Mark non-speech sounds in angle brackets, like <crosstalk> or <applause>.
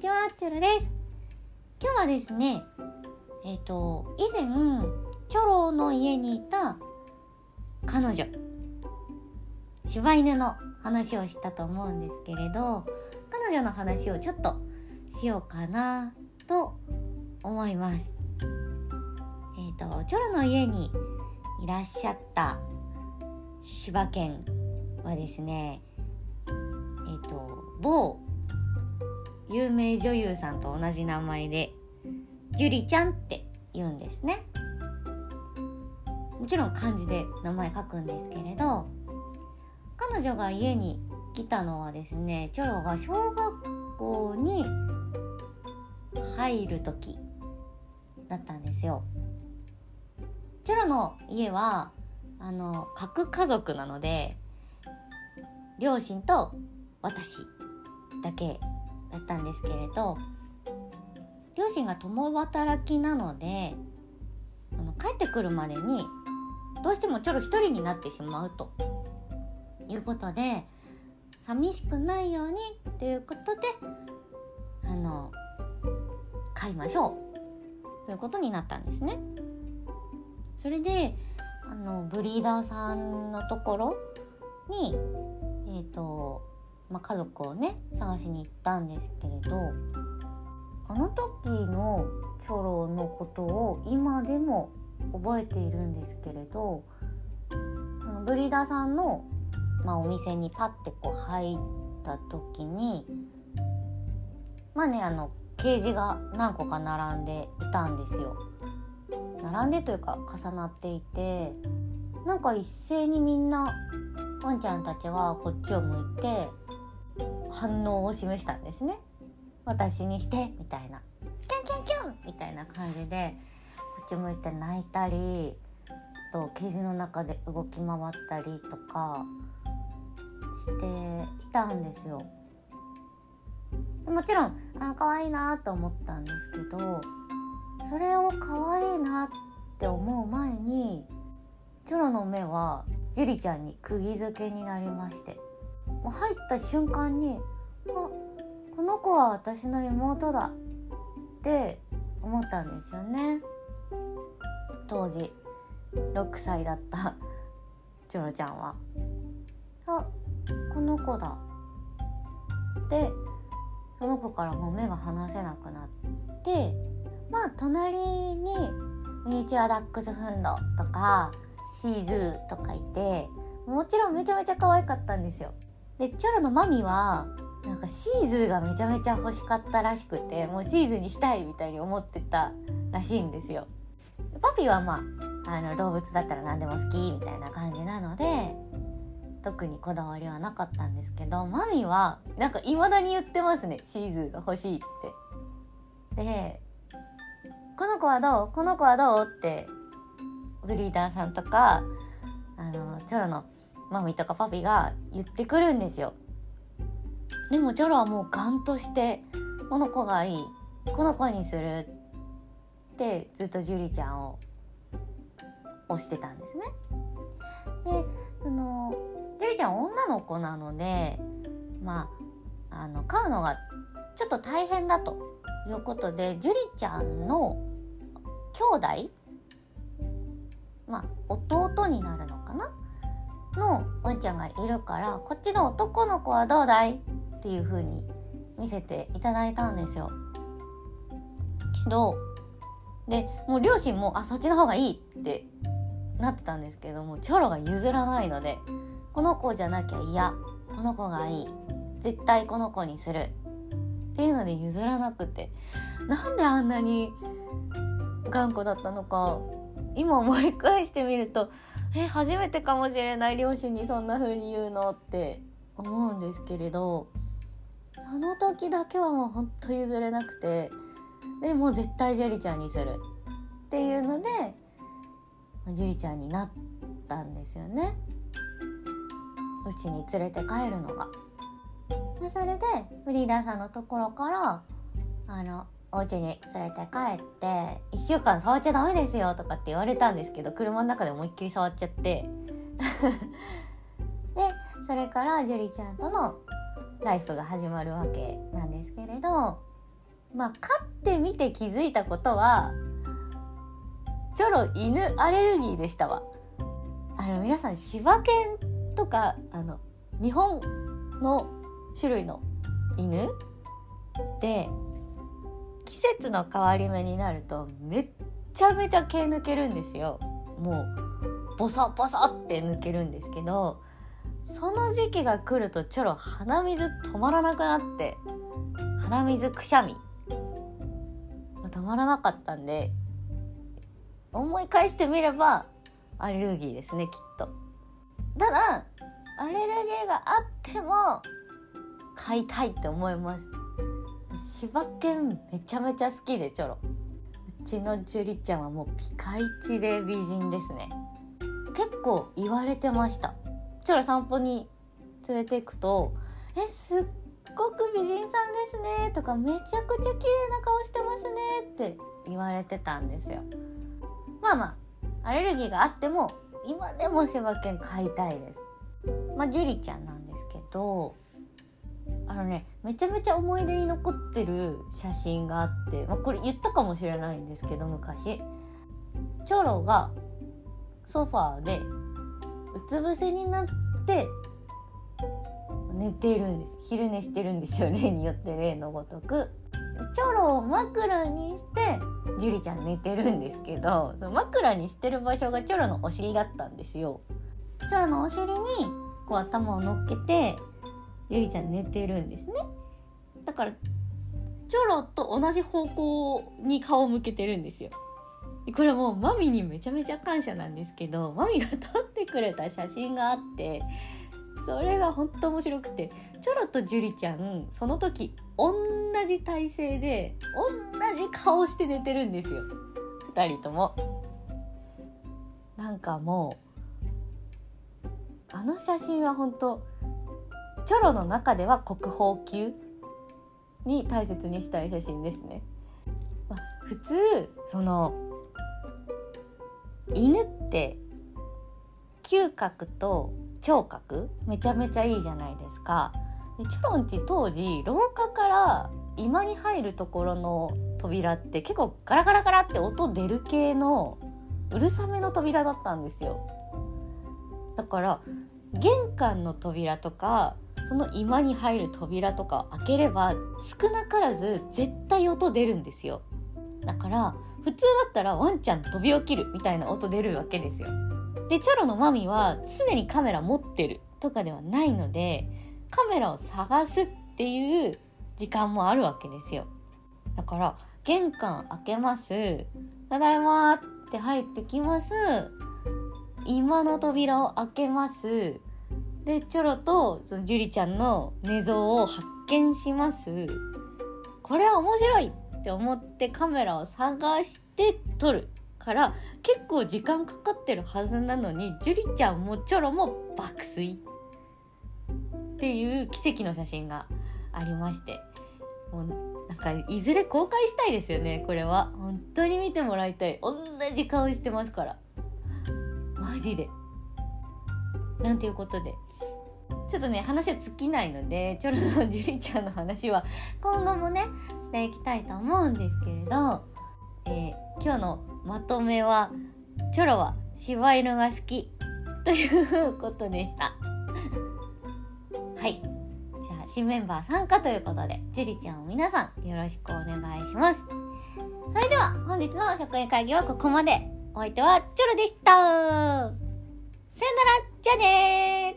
にちは、チョロです。今日はですね、えっ、と、以前、チョロの家にいた彼女、柴犬の話をしたと思うんですけれど、彼女の話をちょっとしようかなと思います。えっ、と、チョロの家にいらっしゃった柴犬はですね、えっ、と、某有名女優さんと同じ名前でジュリちゃんって言うんですね。もちろん漢字で名前書くんですけれど彼女が家に来たのはですねチョロが小学校に入る時だったんですよ。チョロの家はあの核家族なので両親と私だけだったんですけれど両親が共働きなのであの帰ってくるまでにどうしてもちょろ一人になってしまうということで寂しくないようにっていうことであの買いましょうということになったんですね。それであのブリーダーさんのところにえっ、ー、とまあ、家族をね探しに行ったんですけれどあの時のチョロのことを今でも覚えているんですけれどそのブリーダーさんの、まあ、お店にパッてこう入った時にまあねあのケージが何個か並んでいたんですよ。並んでというか重なっていてなんか一斉にみんなワンちゃんたちがこっちを向いて反応を示したんですね。私にしてみたいな。キュンキュンキュンみたいな感じでこっち向いて泣いたりとケージの中で動き回ったりとかしていたんですよ。もちろんあ可愛いなと思ったんですけどそれを可愛いなって思う前にチョロの目はジュリちゃんに釘付けになりまして。もう入った瞬間にあこの子は私の妹だって思ったんですよね。当時6歳だった <laughs> チョロちゃんは。あこの子だでその子からもう目が離せなくなってまあ隣にミニチュアダックスフンドとかシーズーとかいてもちろんめちゃめちゃ可愛かったんですよ。でチョロのマミはなんかシーズーがめちゃめちゃ欲しかったらしくてもうシーズーにしたいみたいに思ってたらしいんですよ。パピはまああの動物だったら何でも好きみたいな感じなので特にこだわりはなかったんですけどマミはなんか未だに言ってますねシーズーが欲しいって。で「この子はどう？この子はどう?」ってブリーダーさんとかあのチョロのマミとかパピが言ってくるんですよ。でもチョロはもうガンとしてこの子がいいこの子にするってずっとジュリちゃんを推してたんですね。でそのジュリちゃん女の子なのでまああの飼うのがちょっと大変だということでジュリちゃんの兄弟まあ弟になるのかなのワンちゃんがいるからこっちの男の子はどうだいっていう風に見せていただいたんですよ。けどでもう両親もあそっちの方がいいってなってたんですけどもチョロが譲らないのでこの子じゃなきゃ嫌。この子がいい。絶対この子にする。っていうので譲らなくて。なんであんなに頑固だったのか今思い返してみるとえ初めてかもしれない両親にそんな風に言うのって思うんですけれどあの時だけはもうほんと譲れなくてでもう絶対ジュリちゃんにするっていうのでジュリちゃんになったんですよねうちに連れて帰るのが。それでフリーダーさんのところからあのお家に連れて帰って1週間触っちゃダメですよとかって言われたんですけど車の中で思いっきり触っちゃって。<laughs> でそれから樹里ちゃんとのライフが始まるわけなんですけれどまあ飼ってみて気づいたことはチョロ犬アレルギーでしたわ。あの皆さん柴犬とかあの日本の種類の犬で季節の変わり目になるとめっちゃめちゃ毛抜けるんですよ。もうボソボソって抜けるんですけどその時期が来るとチョロ鼻水止まらなくなって鼻水くしゃみ。止まらなかったんで思い返してみればアレルギーですねきっと。ただアレルギーがあっても買いたいって思います。柴犬めちゃめちゃ好きでチョロうちのジュリちゃんはもうピカイチで美人ですね。結構言われてました。チョロ散歩に連れて行くと「えすっごく美人さんですね」とか「めちゃくちゃ綺麗な顔してますね」って言われてたんですよ。まあまあアレルギーがあっても今でも柴犬飼いたいです。まあジュリちゃんなんですけどあのねめちゃめちゃ思い出に残ってる写真があって、まあ、これ言ったかもしれないんですけど昔。チョロがソファーでうつ伏せになって寝ているんです。昼寝してるんですよ例 <laughs> によって例のごとく。チョロを枕にしてジュリちゃん寝てるんですけどその枕にしてる場所がチョロのお尻だったんですよ。チョロのお尻にこう頭を乗っけてゆりちゃん寝てるんですね。だからチョロと同じ方向に顔を向けてるんですよ。これもうマミにめちゃめちゃ感謝なんですけどマミが撮ってくれた写真があってそれがほんと面白くてチョロとジュリちゃんその時同じ体勢で同じ顔して寝てるんですよ。2人とも。なんかもうあの写真は本当チョロの中では国宝級に大切にしたい写真ですね、まあ、普通その犬って嗅覚と聴覚めちゃめちゃいいじゃないですか。でチョロンチ当時廊下から居間に入るところの扉って結構ガラガラガラって音出る系のうるさめの扉だったんですよ。だから玄関の扉とかその居間に入る扉とか開ければ少なからず絶対音出るんですよ。だから普通だったらワンちゃん飛び起きるみたいな音出るわけですよ。でチョロのマミは常にカメラ持ってるとかではないのでカメラを探すっていう時間もあるわけですよ。だから玄関開けます。ただいまって入ってきます。今の扉を開けます。でチョロとそのジュリちゃんの寝相を発見します。これは面白いって思ってカメラを探して撮るから結構時間かかってるはずなのにジュリちゃんもチョロも爆睡っていう奇跡の写真がありまして。もうなんかいずれ公開したいですよねこれは。本当に見てもらいたい。同じ顔してますから。マジで。なんていうことで。ちょっとね話は尽きないのでチョロのジュリちゃんの話は今後もねしていきたいと思うんですけれど、えー、今日のまとめはチョロは柴犬が好きということでした。はい。じゃあ新メンバー参加ということでジュリちゃんを皆さんよろしくお願いします。それでは本日の職員会議はここまで。お相手はチョロでした。さよならじゃあね